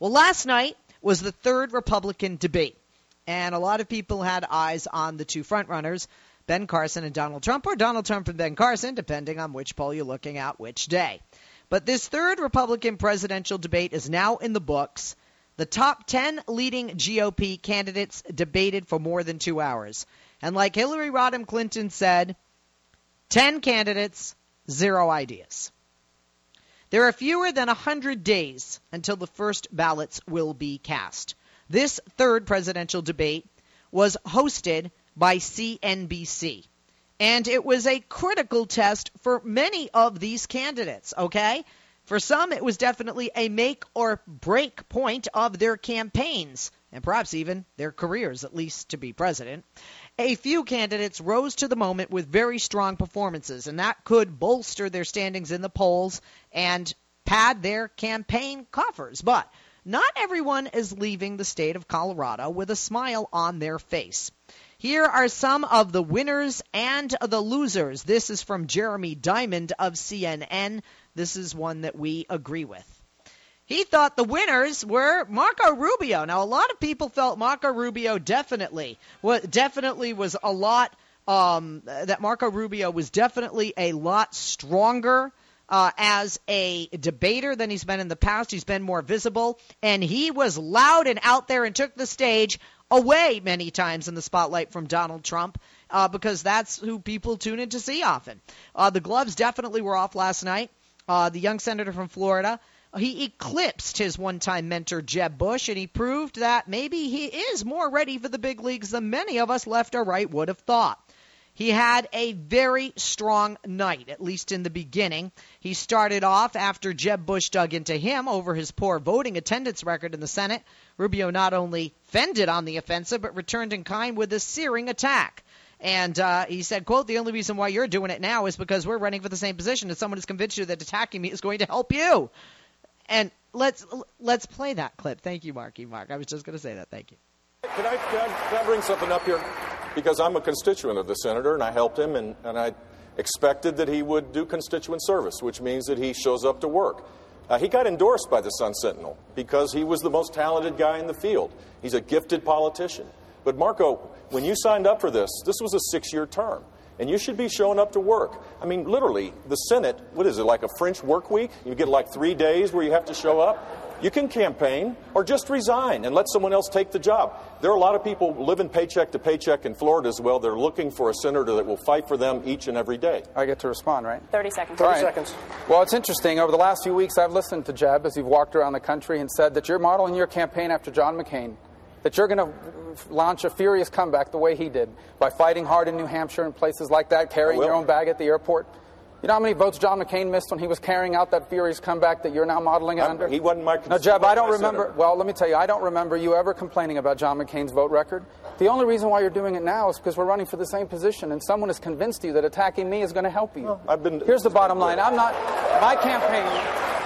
Well, last night was the third Republican debate, and a lot of people had eyes on the two frontrunners, Ben Carson and Donald Trump, or Donald Trump and Ben Carson, depending on which poll you're looking at which day. But this third Republican presidential debate is now in the books. The top 10 leading GOP candidates debated for more than two hours. And like Hillary Rodham Clinton said, 10 candidates, zero ideas. There are fewer than 100 days until the first ballots will be cast. This third presidential debate was hosted by CNBC. And it was a critical test for many of these candidates, okay? For some, it was definitely a make or break point of their campaigns, and perhaps even their careers, at least to be president. A few candidates rose to the moment with very strong performances, and that could bolster their standings in the polls and pad their campaign coffers. But not everyone is leaving the state of Colorado with a smile on their face. Here are some of the winners and the losers. This is from Jeremy Diamond of CNN. This is one that we agree with. He thought the winners were Marco Rubio. Now, a lot of people felt Marco Rubio definitely, well, definitely was a lot. Um, that Marco Rubio was definitely a lot stronger uh, as a debater than he's been in the past. He's been more visible, and he was loud and out there and took the stage away many times in the spotlight from Donald Trump. Uh, because that's who people tune in to see often. Uh, the gloves definitely were off last night uh, the young senator from Florida. He eclipsed his one time mentor, Jeb Bush, and he proved that maybe he is more ready for the big leagues than many of us left or right would have thought. He had a very strong night, at least in the beginning. He started off after Jeb Bush dug into him over his poor voting attendance record in the Senate. Rubio not only fended on the offensive, but returned in kind with a searing attack. And uh, he said, "quote The only reason why you're doing it now is because we're running for the same position, and someone has convinced you that attacking me is going to help you." And let's let's play that clip. Thank you, Marky Mark. I was just going to say that. Thank you. Can I, can I, can I bring something up here? Because I'm a constituent of the senator, and I helped him, and, and I expected that he would do constituent service, which means that he shows up to work. Uh, he got endorsed by the Sun Sentinel because he was the most talented guy in the field. He's a gifted politician. But Marco, when you signed up for this, this was a six year term. And you should be showing up to work. I mean, literally, the Senate, what is it, like a French work week? You get like three days where you have to show up? You can campaign or just resign and let someone else take the job. There are a lot of people living paycheck to paycheck in Florida as well. They're looking for a senator that will fight for them each and every day. I get to respond, right? 30 seconds. 30 right. seconds. Well, it's interesting. Over the last few weeks, I've listened to Jeb as you've walked around the country and said that you're modeling your campaign after John McCain that you're going to launch a furious comeback the way he did by fighting hard in New Hampshire and places like that, carrying your own bag at the airport. You know how many votes John McCain missed when he was carrying out that furious comeback that you're now modeling it I'm, under? He wasn't my. No, Jeb, I don't remember. Well, let me tell you, I don't remember you ever complaining about John McCain's vote record. The only reason why you're doing it now is because we're running for the same position, and someone has convinced you that attacking me is going to help you. Well, I've been. Here's the bottom line: I'm not. My campaign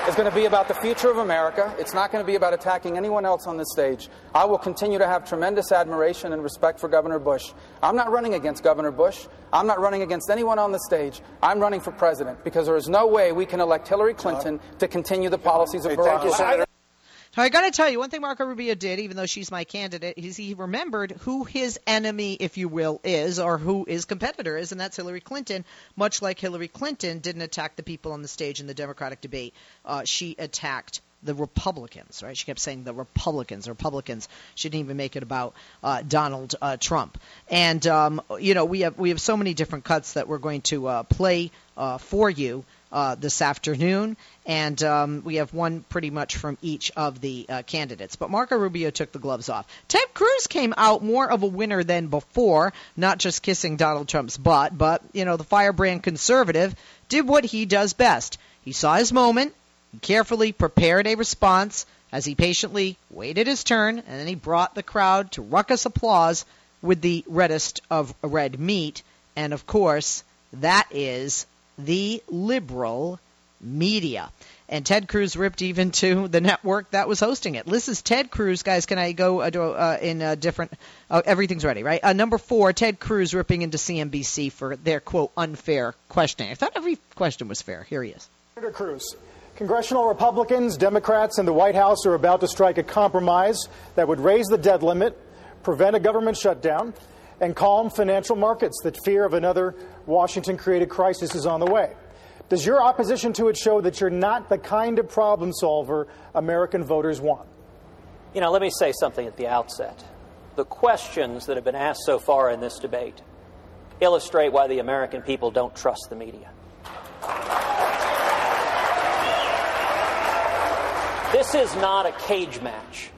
is going to be about the future of America. It's not going to be about attacking anyone else on this stage. I will continue to have tremendous admiration and respect for Governor Bush. I'm not running against Governor Bush. I'm not running against anyone on the stage. I'm running for president because there is no way we can elect Hillary Clinton to continue the policies of Barack I got to tell you, one thing Marco Rubio did, even though she's my candidate, is he remembered who his enemy, if you will, is, or who his competitor is, and that's Hillary Clinton. Much like Hillary Clinton didn't attack the people on the stage in the Democratic debate, uh, she attacked the Republicans, right? She kept saying the Republicans, Republicans. She didn't even make it about uh, Donald uh, Trump. And um, you know, we have we have so many different cuts that we're going to uh, play uh, for you uh, this afternoon, and um, we have one pretty much from each of the uh, candidates. But Marco Rubio took the gloves off. Ted Cruz came out more of a winner than before, not just kissing Donald Trump's butt, but you know the firebrand conservative did what he does best. He saw his moment, he carefully prepared a response as he patiently waited his turn, and then he brought the crowd to ruckus applause with the reddest of red meat, and of course that is the liberal media. And Ted Cruz ripped even to the network that was hosting it. This is Ted Cruz, guys. Can I go uh, uh, in a different? Uh, everything's ready, right? Uh, number four, Ted Cruz ripping into CNBC for their quote unfair questioning. I thought every question was fair. Here he is. Senator Cruz, Congressional Republicans, Democrats, and the White House are about to strike a compromise that would raise the debt limit, prevent a government shutdown, and calm financial markets that fear of another Washington created crisis is on the way. Does your opposition to it show that you're not the kind of problem solver American voters want? You know, let me say something at the outset. The questions that have been asked so far in this debate illustrate why the American people don't trust the media. This is not a cage match.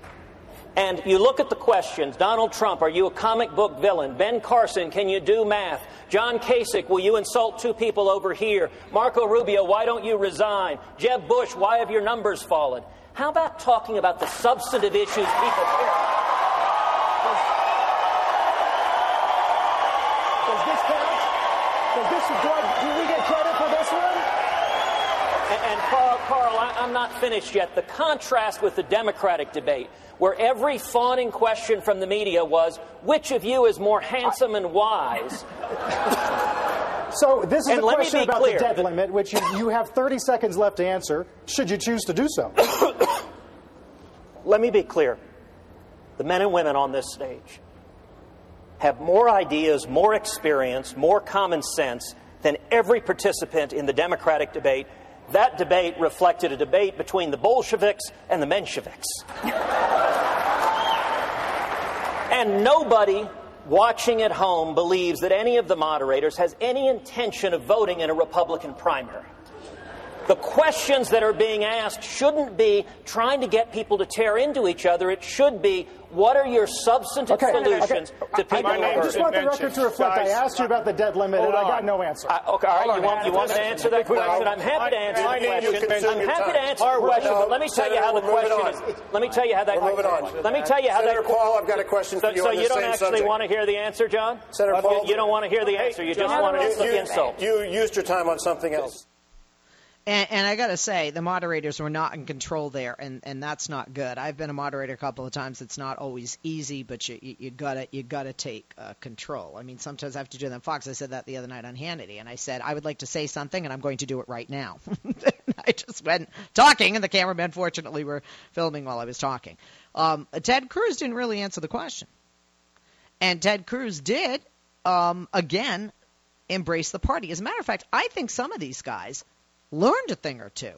And you look at the questions Donald Trump, are you a comic book villain? Ben Carson, can you do math? John Kasich, will you insult two people over here? Marco Rubio, why don't you resign? Jeb Bush, why have your numbers fallen? How about talking about the substantive issues people care about? Does this count? Does this, do, I, do we get credit for this one? And, and Carl, I, I'm not finished yet. The contrast with the Democratic debate, where every fawning question from the media was, which of you is more handsome and wise? So this is And a question about clear. the debt limit, which you, you have 30 seconds left to answer, should you choose to do so. Let me be clear. The men and women on this stage have more ideas, more experience, more common sense than every participant in the Democratic debate. That debate reflected a debate between the Bolsheviks and the Mensheviks. and nobody watching at home believes that any of the moderators has any intention of voting in a Republican primary. The questions that are being asked shouldn't be trying to get people to tear into each other. It should be what are your substantive Okay, solutions okay. to people I, I who just want the record to reflect. I asked you about the debt limit, and I got no answer. I, okay, all right, you, want, you want me to answer that question? I'm happy to answer My the name, question. I'm happy to answer the question, but let me tell you how the Senator, question is. Let me tell you how that. We're on. Let me tell you how that. Senator that. Paul, I've got a question So, for you so you don't actually want to hear the answer, John? Senator You- Paul- you, don't want to hear the answer. You just want you, to you, insult. you used your time on something else. And, and I got to say, the moderators were not in control there, and, and that's not good. I've been a moderator a couple of times. It's not always easy, but you you, you gotta you gotta take uh, control. I mean, sometimes I have to do that Fox. I said that the other night on Hannity, and I said I would like to say something, and I'm going to do it right now. I just went talking, and the cameramen fortunately were filming while I was talking. Um, Ted Cruz didn't really answer the question, and Ted Cruz did um, again embrace the party. As a matter of fact, I think some of these guys learned a thing or two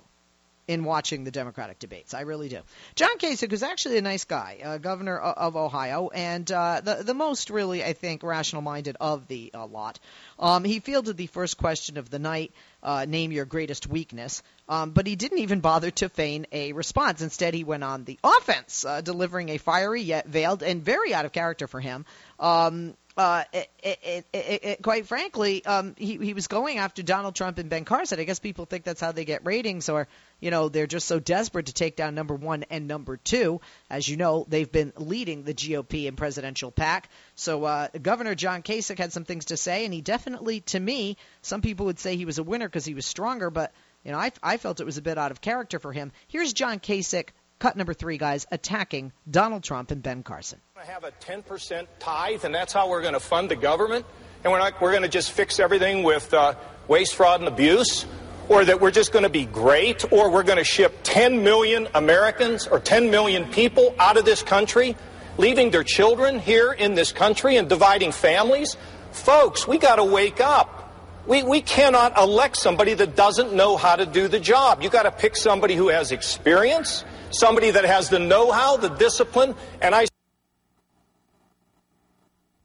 in watching the Democratic debates. I really do. John Kasich is actually a nice guy, uh, governor o- of Ohio, and uh, the the most really I think rational minded of the uh, lot. Um, he fielded the first question of the night. Uh, name your greatest weakness, um, but he didn't even bother to feign a response. Instead, he went on the offense, uh, delivering a fiery yet veiled and very out of character for him. Um, uh, it, it, it, it, it, quite frankly, um, he, he was going after Donald Trump and Ben Carson. I guess people think that's how they get ratings, or you know they're just so desperate to take down number one and number two. As you know, they've been leading the GOP and presidential pack. So uh, Governor John Kasich had some things to say, and he definitely, to me, some people would say he was a winner because he was stronger, but you know I, I felt it was a bit out of character for him. Here's John Kasich, cut number three, guys, attacking Donald Trump and Ben Carson. to have a 10% tithe, and that's how we're going to fund the government. And we're not we're going to just fix everything with uh, waste, fraud, and abuse, or that we're just going to be great, or we're going to ship 10 million Americans or 10 million people out of this country, leaving their children here in this country and dividing families. Folks, we got to wake up. We, we cannot elect somebody that doesn't know how to do the job. You got to pick somebody who has experience, somebody that has the know-how, the discipline, and I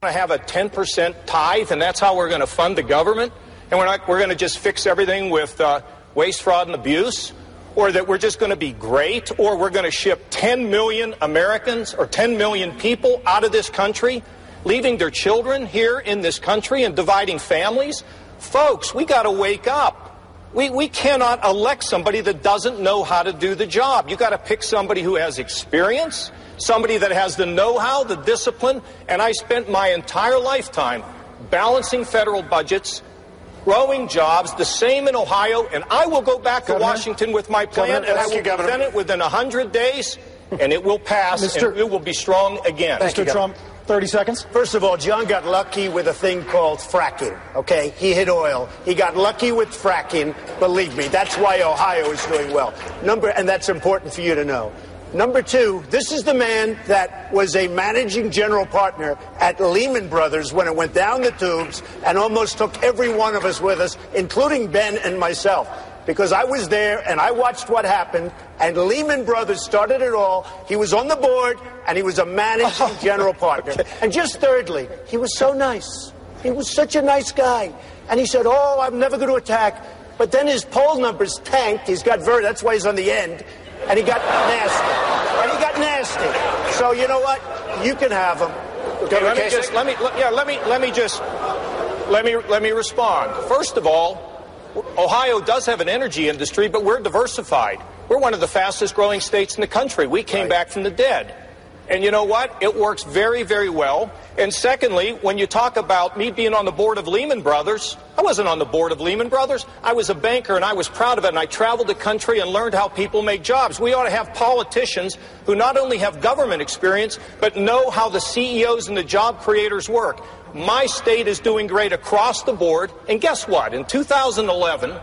want to have a 10% tithe, and that's how we're going to fund the government. And we're not we're going to just fix everything with uh, waste, fraud, and abuse, or that we're just going to be great, or we're going to ship 10 million Americans or 10 million people out of this country, leaving their children here in this country and dividing families. Folks, we got to wake up. We, we cannot elect somebody that doesn't know how to do the job. You got to pick somebody who has experience, somebody that has the know-how, the discipline, and I spent my entire lifetime balancing federal budgets, growing jobs, the same in Ohio, and I will go back to Washington with my plan, Governor, and I will you, Governor. present it within 100 days, and it will pass, Mr. and it will be strong again. Thank you, Mr. Governor. Trump, 30 seconds. First of all, John got lucky with a thing called fracking, okay? He hit oil. He got lucky with fracking, believe me. That's why Ohio is doing well. Number, and that's important for you to know. Number two, this is the man that was a managing general partner at Lehman Brothers when it went down the tubes and almost took every one of us with us, including Ben and myself. Because I was there and I watched what happened, and Lehman Brothers started it all. He was on the board and he was a managing general partner. Okay. And just thirdly, he was so nice. He was such a nice guy. And he said, Oh, I'm never going to attack. But then his poll numbers tanked. He's got very, that's why he's on the end and he got nasty. And he got nasty. So you know what? You can have him. Okay, let me just let me let, yeah let me let me just let me let me respond. First of all, Ohio does have an energy industry, but we're diversified. We're one of the fastest growing states in the country. We came right. back from the dead. And you know what? It works very, very well. And secondly, when you talk about me being on the board of Lehman Brothers, I wasn't on the board of Lehman Brothers. I was a banker and I was proud of it. And I traveled the country and learned how people make jobs. We ought to have politicians who not only have government experience, but know how the CEOs and the job creators work. My state is doing great across the board. And guess what? In 2011,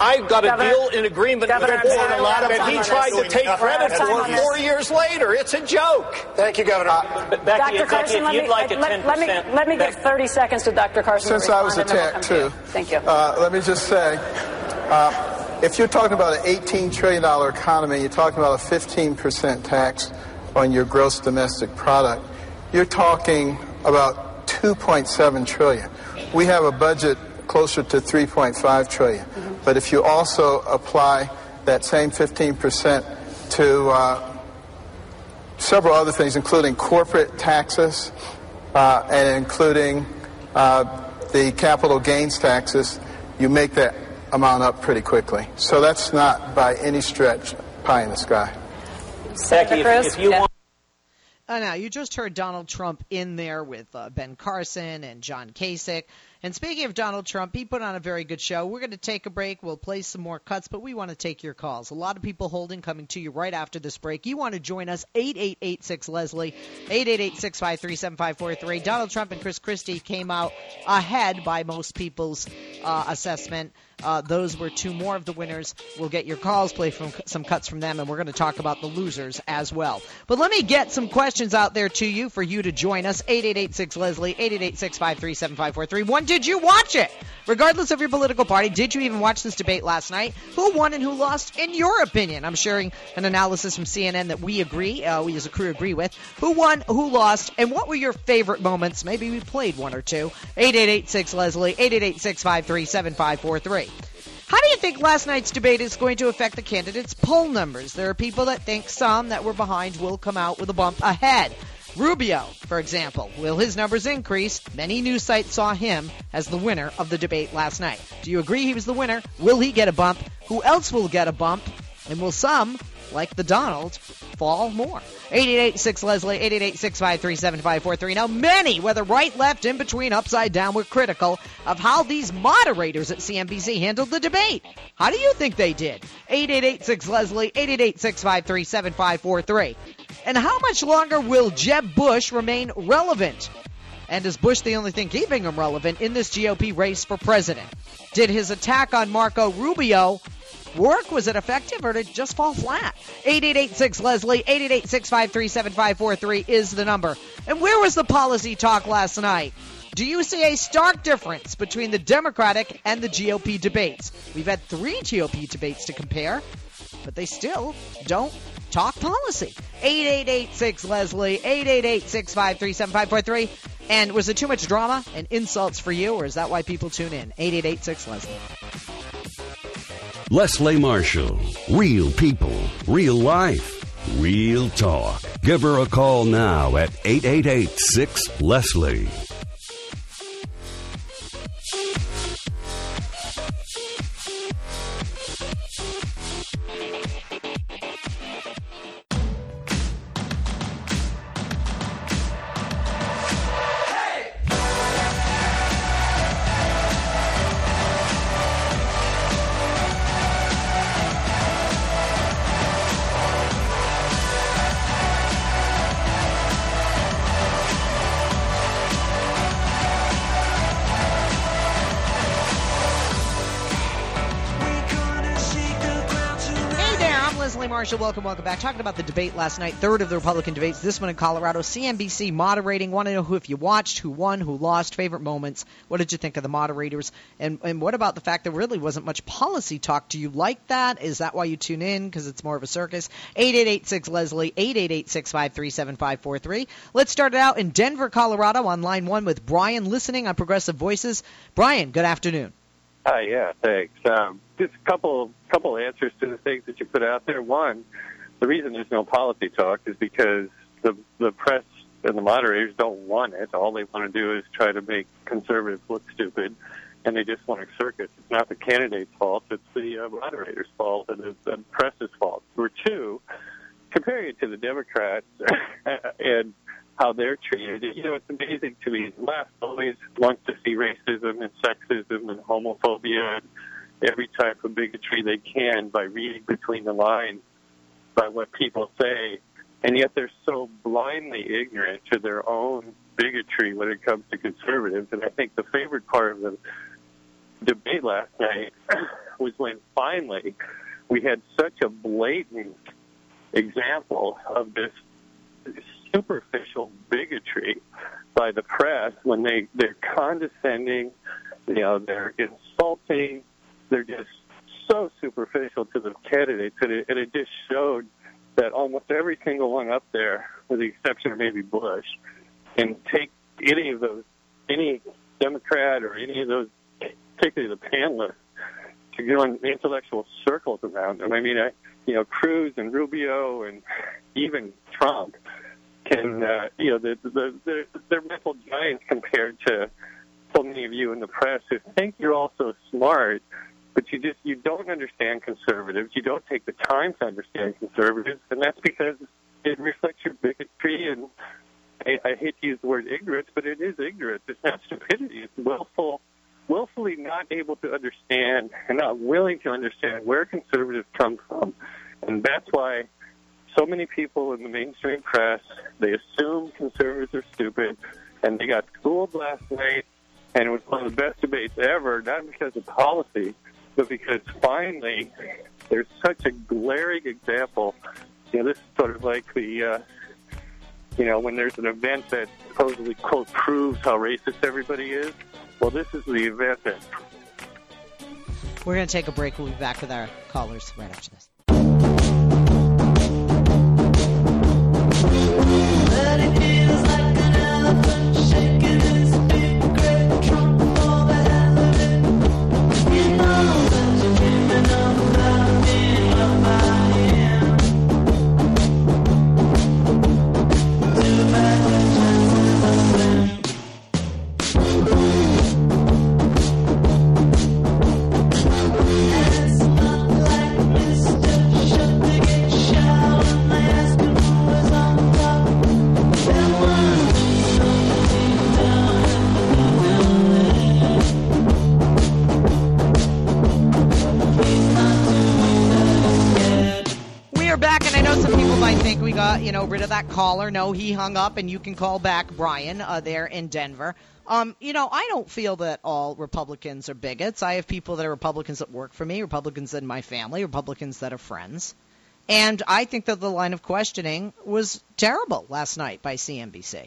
I got a deal in agreement Governor, with Ford a lot of and he tried to take credit for it four years later. It's a joke. Thank you, Governor. Uh, Becky, Dr. Carson, Becky, if you'd like a 10%. Let, me, let me give 30 seconds to Dr. Carson. Since I was attacked, too. Thank you. Uh, let me just say, uh, if you're talking about an $18 trillion economy, you're talking about a 15% tax on your gross domestic product, you're talking about 2.7 trillion. We have a budget closer to 3.5 trillion. Mm-hmm. But if you also apply that same 15% to uh, several other things, including corporate taxes uh, and including uh, the capital gains taxes, you make that amount up pretty quickly. So that's not by any stretch pie in the sky. Becky, if, if you yeah. want. Uh, now, you just heard Donald Trump in there with uh, Ben Carson and John Kasich. And speaking of Donald Trump, he put on a very good show. We're going to take a break. We'll play some more cuts, but we want to take your calls. A lot of people holding coming to you right after this break. You want to join us? 8886 Leslie, 888 Donald Trump and Chris Christie came out ahead by most people's uh, assessment. Uh, those were two more of the winners. We'll get your calls, play from some cuts from them, and we're going to talk about the losers as well. But let me get some questions out there to you for you to join us. 8886 Leslie, 888 One, did you watch it? Regardless of your political party, did you even watch this debate last night? Who won and who lost, in your opinion? I'm sharing an analysis from CNN that we agree, uh, we as a crew agree with. Who won, who lost, and what were your favorite moments? Maybe we played one or two. 8886 Leslie, 888 how do you think last night's debate is going to affect the candidates' poll numbers? There are people that think some that were behind will come out with a bump ahead. Rubio, for example, will his numbers increase? Many news sites saw him as the winner of the debate last night. Do you agree he was the winner? Will he get a bump? Who else will get a bump? And will some like the Donald, fall more. 8886 Leslie, 888 Now, many, whether right, left, in between, upside down, were critical of how these moderators at CNBC handled the debate. How do you think they did? 8886 Leslie, 888 And how much longer will Jeb Bush remain relevant? And is Bush the only thing keeping him relevant in this GOP race for president? Did his attack on Marco Rubio work? Was it effective or did it just fall flat? 8886 Leslie, 888 is the number. And where was the policy talk last night? Do you see a stark difference between the Democratic and the GOP debates? We've had three GOP debates to compare, but they still don't talk policy. 8886 Leslie, 888 And was it too much drama and insults for you, or is that why people tune in? 8886 Leslie. Leslie Marshall. Real people, real life, real talk. Give her a call now at 888 6 Leslie. Marshall. Welcome, welcome back. Talking about the debate last night, third of the Republican debates. This one in Colorado. CNBC moderating. Want to know who, if you watched, who won, who lost, favorite moments. What did you think of the moderators? And and what about the fact there really wasn't much policy talk? Do you like that? Is that why you tune in? Because it's more of a circus. Eight eight eight six Leslie. Eight eight eight six five three seven five four three. Let's start it out in Denver, Colorado, on line one with Brian, listening on Progressive Voices. Brian, good afternoon. Hi, yeah, thanks. Um, just a couple couple answers to the things that you put out there. One, the reason there's no policy talk is because the the press and the moderators don't want it. All they want to do is try to make conservatives look stupid, and they just want a circus. It's not the candidate's fault; it's the uh, moderator's fault and the, the press's fault. Number two, comparing it to the Democrats and how they're treated. You know, it's amazing to me. Left always wants to see racism and sexism and homophobia and every type of bigotry they can by reading between the lines by what people say. And yet they're so blindly ignorant to their own bigotry when it comes to conservatives. And I think the favorite part of the debate last night was when finally we had such a blatant example of this superficial bigotry by the press when they they're condescending, you know, they're insulting, they're just so superficial to the candidates, and it, and it just showed that almost every single one up there, with the exception of maybe Bush, can take any of those, any Democrat or any of those, particularly the panelists, to go in intellectual circles around them. I mean, I, you know, Cruz and Rubio and even Trump can, uh, you know, the, the, the, they're mental giants compared to so many of you in the press who think you're all so smart, but you just you don't understand conservatives. You don't take the time to understand conservatives, and that's because it reflects your bigotry and I, I hate to use the word ignorance, but it is ignorance. It's not stupidity. It's willful, willfully not able to understand and not willing to understand where conservatives come from, and that's why so many people in the mainstream press they assume conservatives are stupid, and they got schooled last night, and it was one of the best debates ever, not because of policy, but because finally there's such a glaring example. You know, this is sort of like the, uh, you know, when there's an event that supposedly quote proves how racist everybody is. Well, this is the event that. We're going to take a break. We'll be back with our callers right after this. You know, rid of that caller. No, he hung up, and you can call back Brian uh, there in Denver. Um, you know, I don't feel that all Republicans are bigots. I have people that are Republicans that work for me, Republicans in my family, Republicans that are friends. And I think that the line of questioning was terrible last night by CNBC.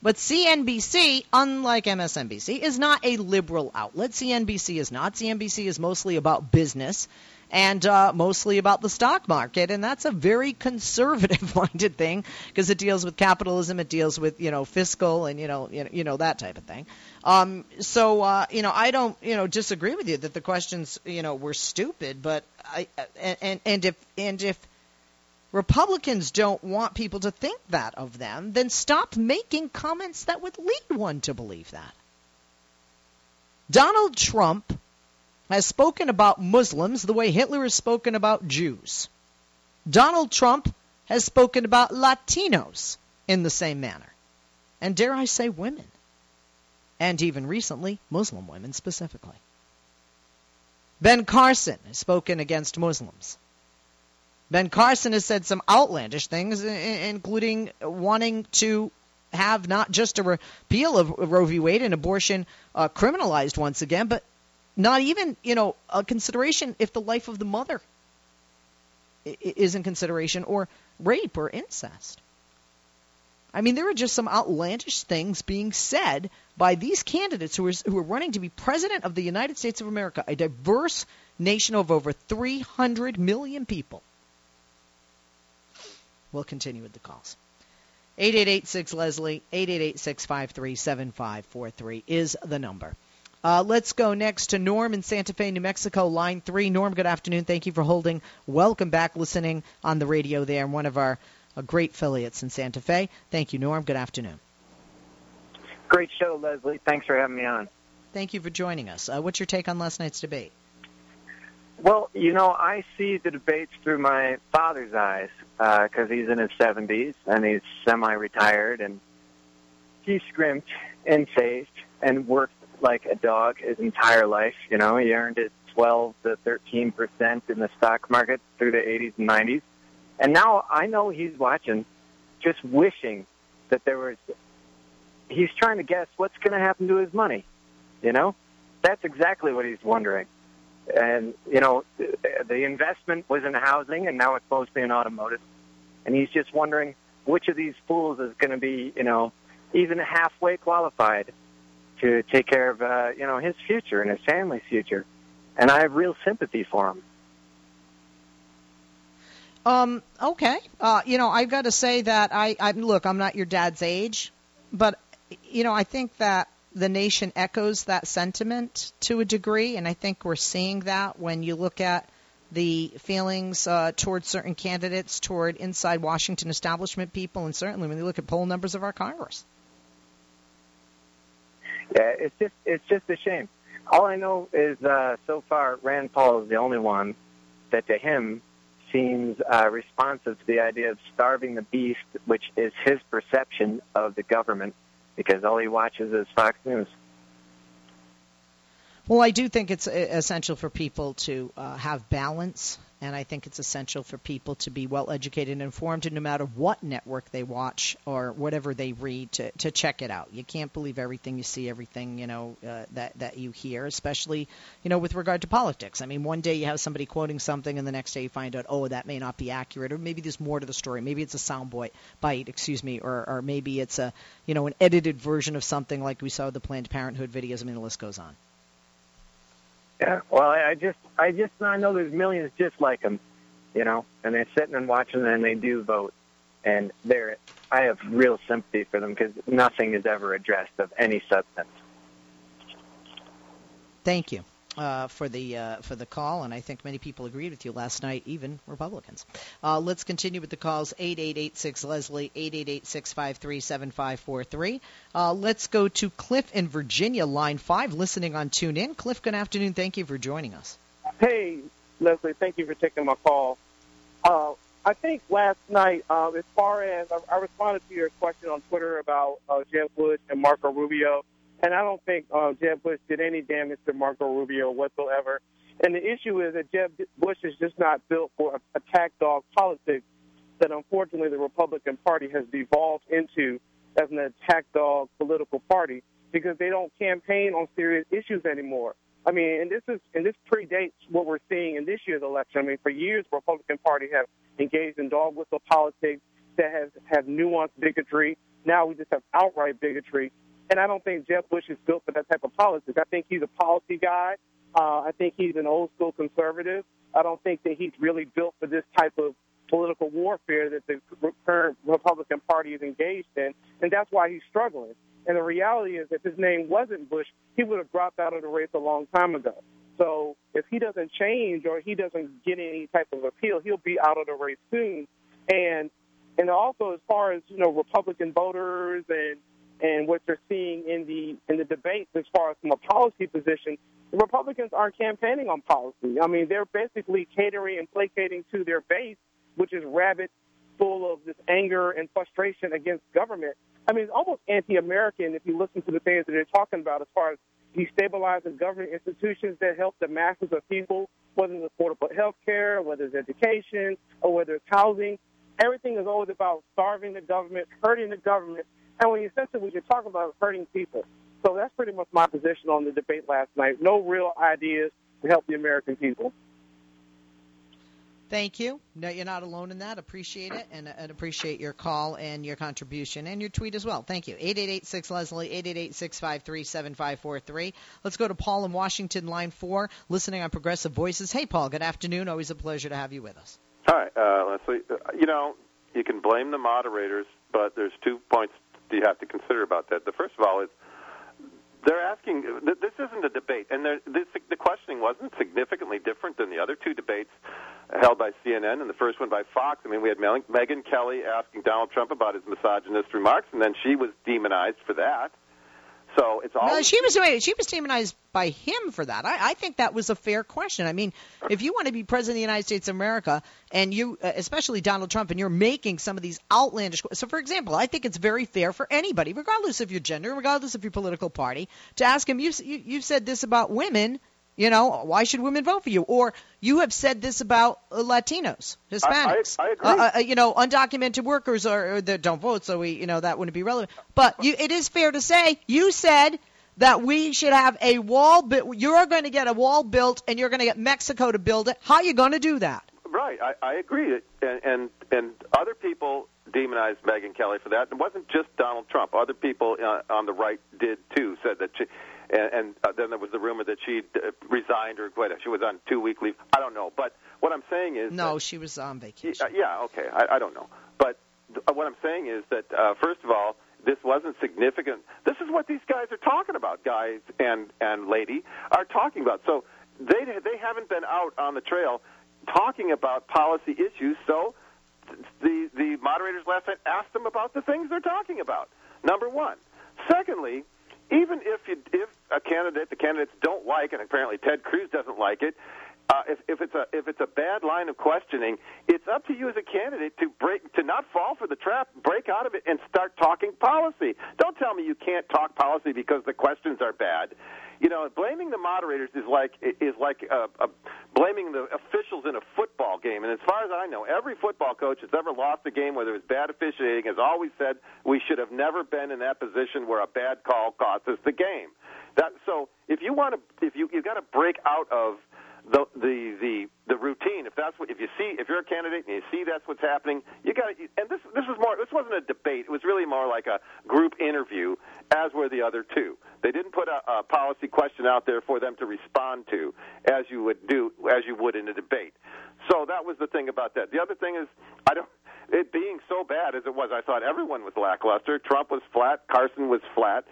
But CNBC, unlike MSNBC, is not a liberal outlet. CNBC is not. CNBC is mostly about business and uh, mostly about the stock market, and that's a very conservative-minded thing because it deals with capitalism, it deals with you know fiscal and you know you know, you know that type of thing. Um, so uh, you know I don't you know disagree with you that the questions you know were stupid, but I and and, and if and if Republicans don't want people to think that of them, then stop making comments that would lead one to believe that. Donald Trump has spoken about Muslims the way Hitler has spoken about Jews. Donald Trump has spoken about Latinos in the same manner. And dare I say, women. And even recently, Muslim women specifically. Ben Carson has spoken against Muslims. Ben Carson has said some outlandish things, including wanting to have not just a repeal of Roe v. Wade and abortion uh, criminalized once again, but not even, you know, a consideration if the life of the mother is in consideration, or rape or incest. I mean, there are just some outlandish things being said by these candidates who are, who are running to be president of the United States of America, a diverse nation of over 300 million people. We'll continue with the calls. 8886 Leslie, 888 653 7543 is the number. Uh, let's go next to Norm in Santa Fe, New Mexico, line three. Norm, good afternoon. Thank you for holding. Welcome back, listening on the radio there, and one of our uh, great affiliates in Santa Fe. Thank you, Norm. Good afternoon. Great show, Leslie. Thanks for having me on. Thank you for joining us. Uh, what's your take on last night's debate? Well, you know, I see the debates through my father's eyes because uh, he's in his 70s and he's semi-retired and he scrimped and saved and worked like a dog his entire life. You know, he earned it 12 to 13 percent in the stock market through the 80s and 90s, and now I know he's watching, just wishing that there was. He's trying to guess what's going to happen to his money. You know, that's exactly what he's wondering. And you know, the investment was in housing, and now it's mostly in automotive. And he's just wondering which of these fools is going to be, you know, even halfway qualified to take care of uh, you know his future and his family's future, and I have real sympathy for him. Um. Okay. Uh. You know, I've got to say that I. I look. I'm not your dad's age, but you know, I think that the nation echoes that sentiment to a degree, and I think we're seeing that when you look at the feelings uh, toward certain candidates, toward inside Washington establishment people, and certainly when you look at poll numbers of our Congress. Yeah, it's just it's just a shame. All I know is uh, so far Rand Paul is the only one that to him seems uh, responsive to the idea of starving the beast, which is his perception of the government, because all he watches is Fox News. Well, I do think it's uh, essential for people to uh, have balance and I think it's essential for people to be well educated and informed, and no matter what network they watch or whatever they read, to, to check it out. You can't believe everything you see, everything you know uh, that that you hear, especially you know with regard to politics. I mean, one day you have somebody quoting something, and the next day you find out, oh, that may not be accurate, or maybe there's more to the story. Maybe it's a soundbite bite, excuse me, or or maybe it's a you know an edited version of something like we saw the Planned Parenthood videos. I mean, the list goes on. Yeah, well, I just, I just, I know there's millions just like them, you know, and they're sitting and watching, and they do vote, and they're, I have real sympathy for them because nothing is ever addressed of any substance. Thank you uh, for the uh, for the call, and I think many people agreed with you last night, even Republicans. Uh, let's continue with the calls. Eight eight eight six Leslie eight eight eight six five three seven five four three. Uh, let's go to Cliff in Virginia, line five, listening on TuneIn. Cliff, good afternoon. Thank you for joining us. Hey, Leslie. Thank you for taking my call. Uh, I think last night, uh, as far as I, I responded to your question on Twitter about Jeb Bush and Marco Rubio. And I don't think uh, Jeb Bush did any damage to Marco Rubio whatsoever. And the issue is that Jeb Bush is just not built for attack dog politics that unfortunately the Republican Party has devolved into as an attack dog political party because they don't campaign on serious issues anymore. I mean, and this is and this predates what we're seeing in this year's election. I mean, for years, Republican Party have engaged in dog whistle politics that has have nuanced bigotry. Now we just have outright bigotry. And I don't think Jeb Bush is built for that type of politics. I think he's a policy guy. Uh, I think he's an old school conservative. I don't think that he's really built for this type of political warfare that the current Republican Party is engaged in. And that's why he's struggling. And the reality is, if his name wasn't Bush, he would have dropped out of the race a long time ago. So if he doesn't change or he doesn't get any type of appeal, he'll be out of the race soon. And and also as far as you know, Republican voters and and what you're seeing in the in the debates as far as from a policy position, the Republicans aren't campaigning on policy. I mean, they're basically catering and placating to their base, which is rabid, full of this anger and frustration against government. I mean, it's almost anti-American if you listen to the things that they're talking about as far as destabilizing government institutions that help the masses of people, whether it's affordable health care, whether it's education, or whether it's housing. Everything is always about starving the government, hurting the government, and when you essentially what you're talking about hurting people. So that's pretty much my position on the debate last night. No real ideas to help the American people. Thank you. No, you're not alone in that. Appreciate it, and, and appreciate your call and your contribution and your tweet as well. Thank you. 888-6 Leslie, 888-653-7543. Let's go to Paul in Washington, line four, listening on Progressive Voices. Hey, Paul. Good afternoon. Always a pleasure to have you with us. Hi, uh, Leslie. Uh, you know, you can blame the moderators, but there's two points you have to consider about that. The first of all is they're asking. This isn't a debate, and this, the questioning wasn't significantly different than the other two debates held by CNN and the first one by Fox. I mean, we had Megyn Kelly asking Donald Trump about his misogynist remarks, and then she was demonized for that. So it's all. No, she was wait, she was demonized by him for that. I, I think that was a fair question. I mean, if you want to be president of the United States of America, and you, uh, especially Donald Trump, and you're making some of these outlandish. So, for example, I think it's very fair for anybody, regardless of your gender, regardless of your political party, to ask him. You you, you said this about women. You know, why should women vote for you? Or you have said this about uh, Latinos, Hispanics. I, I, I agree. Uh, uh, you know, undocumented workers are, that don't vote, so we, you know, that wouldn't be relevant. But you, it is fair to say you said that we should have a wall built. You're going to get a wall built, and you're going to get Mexico to build it. How are you going to do that? Right, I, I agree, and, and and other people demonized Megyn Kelly for that. It wasn't just Donald Trump. Other people uh, on the right did too. Said that she and, and uh, then there was the rumor that she uh, resigned or quit. She was on two week leave. I don't know, but what I'm saying is no, that, she was on vacation. Yeah, yeah okay, I, I don't know, but th- what I'm saying is that uh, first of all, this wasn't significant. This is what these guys are talking about, guys and and lady are talking about. So they they haven't been out on the trail talking about policy issues. So the the moderators last night asked them about the things they're talking about. Number one. Secondly, even if you, if a candidate the candidates don't like, and apparently Ted Cruz doesn't like it, uh, if, if it's a if it's a bad line of questioning, it's up to you as a candidate to break to not fall for the trap, break out of it, and start talking policy. Don't tell me you can't talk policy because the questions are bad you know, blaming the moderators is like is like uh, uh, blaming the officials in a football game. And as far as I know, every football coach that's ever lost a game, whether it's bad officiating, has always said we should have never been in that position where a bad call cost us the game. That so if you want to, if you you got to break out of the the the the routine. If that's what if you see if you're a candidate and you see that's what's happening, you got to. And this this was more. This wasn't a debate. It was really more like a group interview, as were the other two. They didn't put a, a policy question out there for them to respond to, as you would do as you would in a debate. So that was the thing about that. The other thing is, I don't. It being so bad as it was, I thought everyone was lackluster. Trump was flat. Carson was flat.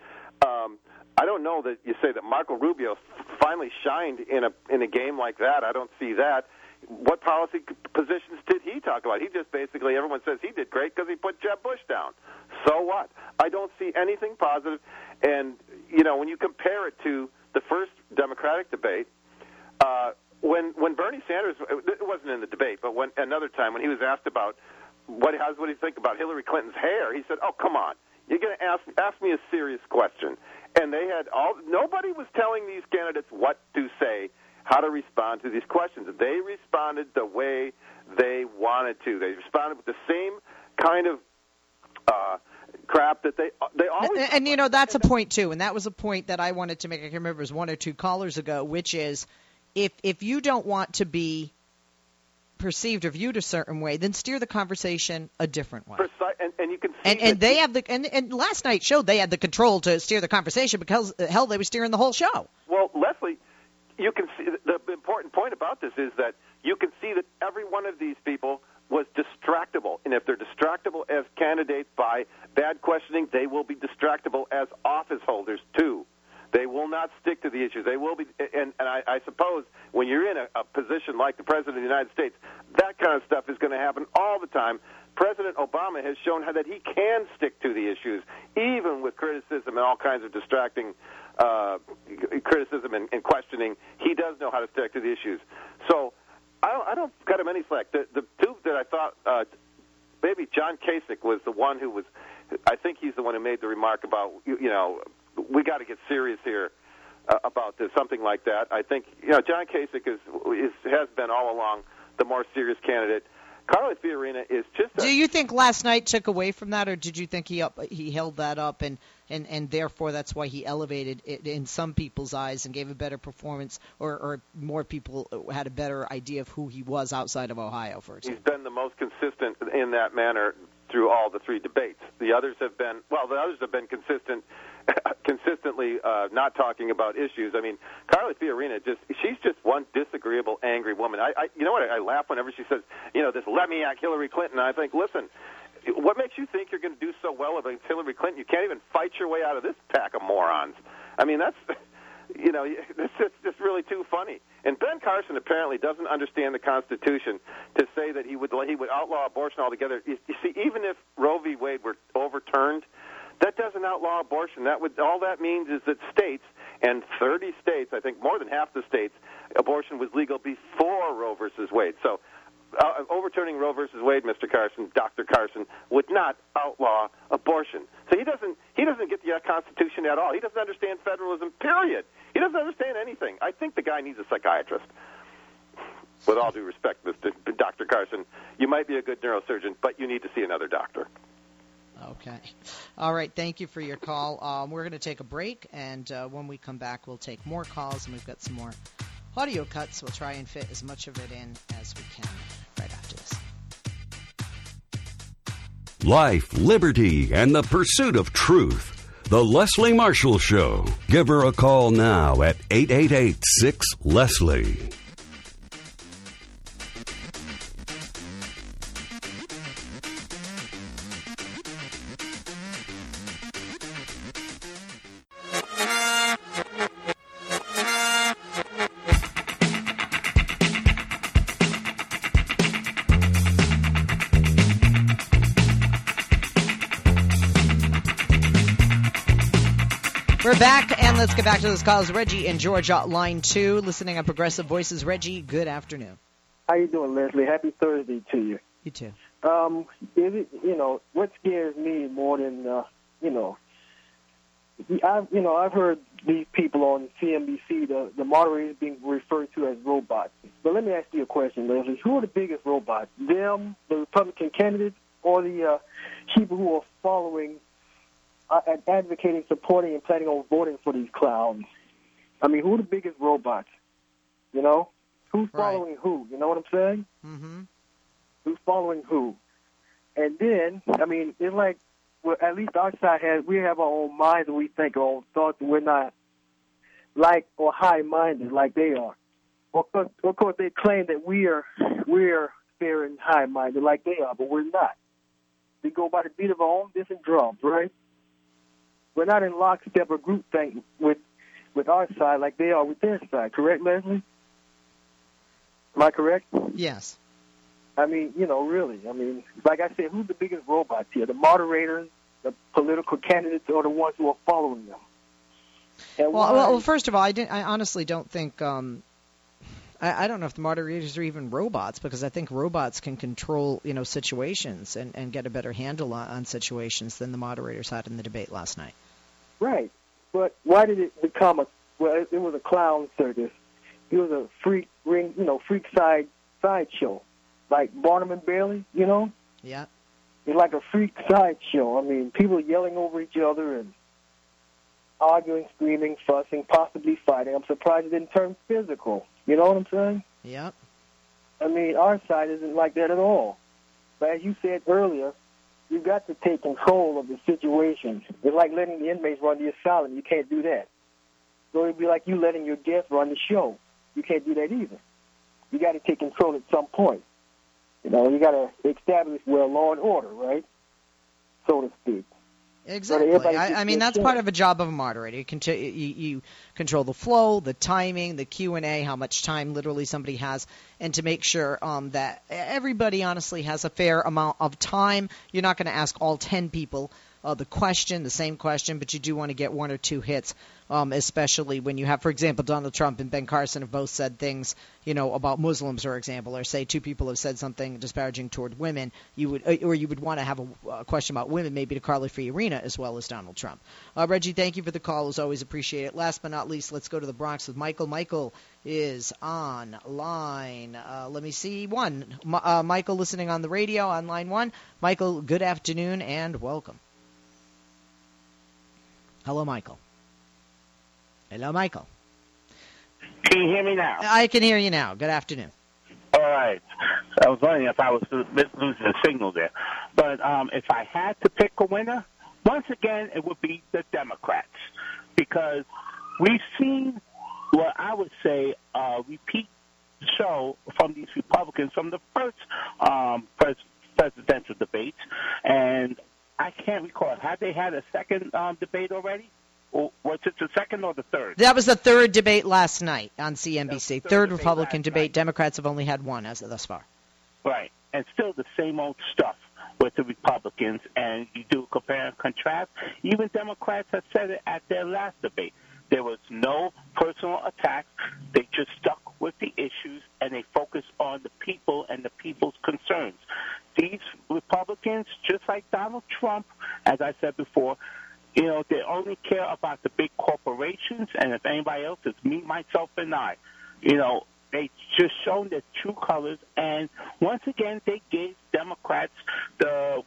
Um, I don't know that you say that Marco Rubio finally shined in a in a game like that. I don't see that. What policy positions did he talk about? He just basically everyone says he did great because he put Jeb Bush down. So what? I don't see anything positive. And you know when you compare it to the first Democratic debate, uh, when when Bernie Sanders it wasn't in the debate, but when another time when he was asked about what how's what you think about Hillary Clinton's hair, he said, "Oh come on." You're going to ask ask me a serious question and they had all nobody was telling these candidates what to say, how to respond to these questions. They responded the way they wanted to. They responded with the same kind of uh, crap that they they always. And, and you know that's a point too, and that was a point that I wanted to make. I can remember it was one or two callers ago, which is if if you don't want to be perceived or viewed a certain way, then steer the conversation a different way. Precise, and, and you can and and they have the and, and last night showed they had the control to steer the conversation because uh, hell they were steering the whole show. Well, Leslie, you can see the important point about this is that you can see that every one of these people was distractible, and if they're distractible as candidates by bad questioning, they will be distractible as office holders too. They will not stick to the issues. They will be, and, and I, I suppose when you're in a, a position like the President of the United States, that kind of stuff is going to happen all the time. President Obama has shown how that he can stick to the issues, even with criticism and all kinds of distracting uh, criticism and, and questioning. He does know how to stick to the issues. So I don't, I don't cut him any slack. The, the two that I thought uh, maybe John Kasich was the one who was. I think he's the one who made the remark about you, you know we got to get serious here uh, about this, something like that. I think you know John Kasich is, is has been all along the more serious candidate. Carly Fiorina is just. A, Do you think last night took away from that, or did you think he up he held that up and and and therefore that's why he elevated it in some people's eyes and gave a better performance, or or more people had a better idea of who he was outside of Ohio, for example. He's been the most consistent in that manner through all the three debates. The others have been well. The others have been consistent, consistently uh, not talking about issues. I mean, Carly Fiorina just she's just one disagreeable, angry woman. I, I you know what? I, I laugh whenever she says, you know, this let me at Hillary Clinton. I think, listen. What makes you think you're going to do so well against Hillary Clinton? You can't even fight your way out of this pack of morons. I mean, that's you know, it's just, just really too funny. And Ben Carson apparently doesn't understand the Constitution to say that he would he would outlaw abortion altogether. You see, even if Roe v. Wade were overturned, that doesn't outlaw abortion. That would all that means is that states and 30 states, I think more than half the states, abortion was legal before Roe versus Wade. So uh, overturning Roe versus Wade, Mr. Carson, Dr. Carson, would not outlaw abortion. So he doesn't he doesn't get the uh, Constitution at all. He doesn't understand federalism. Period. He doesn't understand anything. I think the guy needs a psychiatrist. With all due respect, Mr. Dr. Carson, you might be a good neurosurgeon, but you need to see another doctor. Okay. All right. Thank you for your call. Um, we're going to take a break, and uh, when we come back, we'll take more calls, and we've got some more audio cuts. We'll try and fit as much of it in as we can right after this. Life, liberty, and the pursuit of truth. The Leslie Marshall Show. Give her a call now at 888 6 Leslie. We're back, and let's get back to those calls. Reggie in Georgia, line two, listening on Progressive Voices. Reggie, good afternoon. How you doing, Leslie? Happy Thursday to you. You too. Um, is it you know what scares me more than uh, you know? I've you know I've heard these people on CNBC, the the moderators being referred to as robots. But let me ask you a question, Leslie. Who are the biggest robots? Them, the Republican candidates, or the uh, people who are following and advocating, supporting, and planning on voting for these clowns. I mean, who are the biggest robots? You know, who's following who? You know what I'm saying? Mm-hmm. Who's following who? And then, I mean, it's like, well, at least our side has, we have our own minds and we think our own thoughts, and we're not like or high-minded like they are. Of course, of course, they claim that we are we're fair and high-minded like they are, but we're not. We go by the beat of our own different drums, right? We're not in lockstep or group think with with our side like they are with their side. Correct, Leslie? Am I correct? Yes. I mean, you know, really. I mean, like I said, who's the biggest robots here? The moderators, the political candidates, or the ones who are following them? Well, well, well, first of all, I, didn't, I honestly don't think. Um, I, I don't know if the moderators are even robots because I think robots can control, you know, situations and, and get a better handle on, on situations than the moderators had in the debate last night. Right. But why did it become a? Well, it, it was a clown circus. It was a freak ring, you know, freak side sideshow, like Barnum and Bailey. You know. Yeah. It's like a freak sideshow. I mean, people yelling over each other and arguing, screaming, fussing, possibly fighting. I'm surprised it didn't turn physical. You know what I'm saying? Yep. I mean, our side isn't like that at all. But as you said earlier, you've got to take control of the situation. It's like letting the inmates run the asylum. You can't do that. So it'd be like you letting your guests run the show. You can't do that either. You got to take control at some point. You know, you got to establish well law and order, right? So to speak. Exactly. I, I mean, that's part of a job of a moderator. You, conti- you, you control the flow, the timing, the Q and A, how much time literally somebody has, and to make sure um, that everybody honestly has a fair amount of time. You're not going to ask all ten people uh, the question, the same question, but you do want to get one or two hits, um, especially when you have, for example, Donald Trump and Ben Carson have both said things, you know, about Muslims, for example, or say two people have said something disparaging toward women. You would, uh, or you would want to have a, a question about women, maybe to Carly Fiorina as well as Donald Trump. Uh, Reggie, thank you for the call. As always, appreciate it. Last but not least, let's go to the Bronx with Michael. Michael is on line. Uh, let me see one. Uh, Michael, listening on the radio on line one. Michael, good afternoon and welcome. Hello, Michael. Hello, Michael. Can you hear me now? I can hear you now. Good afternoon. All right. I was wondering if I was losing the signal there. But um, if I had to pick a winner, once again, it would be the Democrats. Because we've seen what I would say a repeat show from these Republicans from the first um, pres- presidential debates. And I can't recall. Had they had a second um, debate already? Or was it the second or the third? That was the third debate last night on CNBC. Third, third Republican debate. Night. Democrats have only had one as of thus far. Right, and still the same old stuff with the Republicans. And you do compare and contrast. Even Democrats have said it at their last debate. There was no personal attacks. They just stuck with the issues and they focus on the people and the people's concerns. These Republicans, just like Donald Trump, as I said before, you know, they only care about the big corporations, and if anybody else, it's me, myself, and I. You know, they just shown their true colors, and once again, they gave Democrats the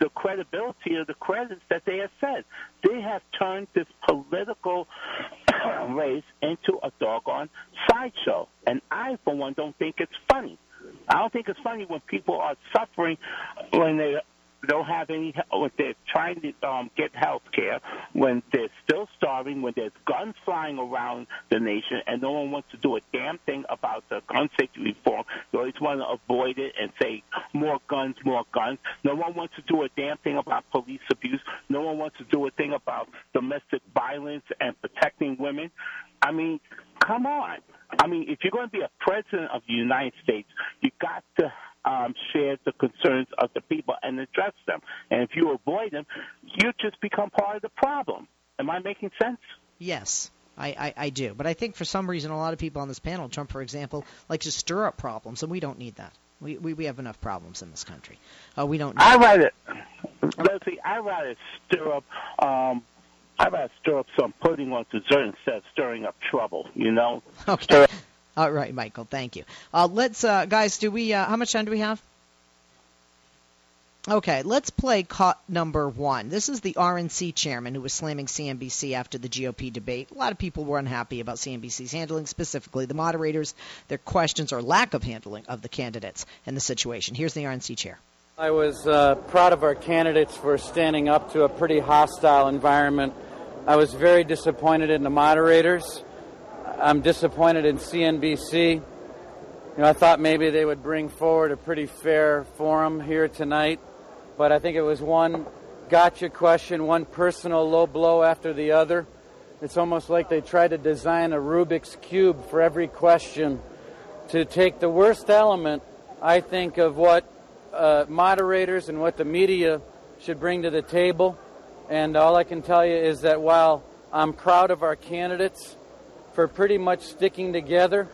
the credibility of the credits that they have said. They have turned this political race into a doggone sideshow, and I, for one, don't think it's funny. I don't think it's funny when people are suffering when they don't have any, when they're trying to um, get health care, when they're still starving, when there's guns flying around the nation, and no one wants to do a damn thing about the gun safety reform. They always want to avoid it and say more guns, more guns. No one wants to do a damn thing about police abuse. No one wants to do a thing about domestic violence and protecting women. I mean, come on. I mean, if you're going to be a president of the United States, you got to um, share the concerns of the people and address them. And if you avoid them, you just become part of the problem. Am I making sense? Yes. I, I, I do. But I think for some reason, a lot of people on this panel, Trump, for example, like to stir up problems, and we don't need that. We, we, we have enough problems in this country. Uh, we don't. I rather, Leslie, I rather stir up. Um, I rather stir up some pudding on dessert instead of stirring up trouble. You know. Okay. Stir all right, Michael. Thank you. Uh, let's, uh, guys. Do we? Uh, how much time do we have? Okay, let's play cut number one. This is the RNC chairman who was slamming CNBC after the GOP debate. A lot of people were unhappy about CNBC's handling, specifically the moderators, their questions or lack of handling of the candidates and the situation. Here's the RNC chair. I was uh, proud of our candidates for standing up to a pretty hostile environment. I was very disappointed in the moderators. I'm disappointed in CNBC. You know, I thought maybe they would bring forward a pretty fair forum here tonight, but I think it was one gotcha question, one personal low blow after the other. It's almost like they tried to design a Rubik's Cube for every question to take the worst element, I think, of what uh, moderators and what the media should bring to the table. And all I can tell you is that while I'm proud of our candidates, for pretty much sticking together.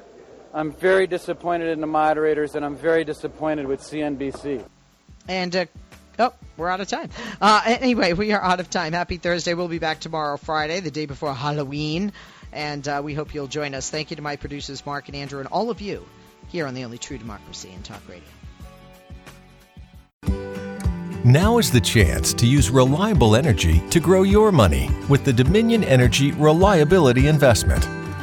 I'm very disappointed in the moderators, and I'm very disappointed with CNBC. And uh, oh, we're out of time. Uh, anyway, we are out of time. Happy Thursday. We'll be back tomorrow, Friday, the day before Halloween, and uh, we hope you'll join us. Thank you to my producers, Mark and Andrew, and all of you here on the only true democracy in talk radio. Now is the chance to use reliable energy to grow your money with the Dominion Energy Reliability Investment.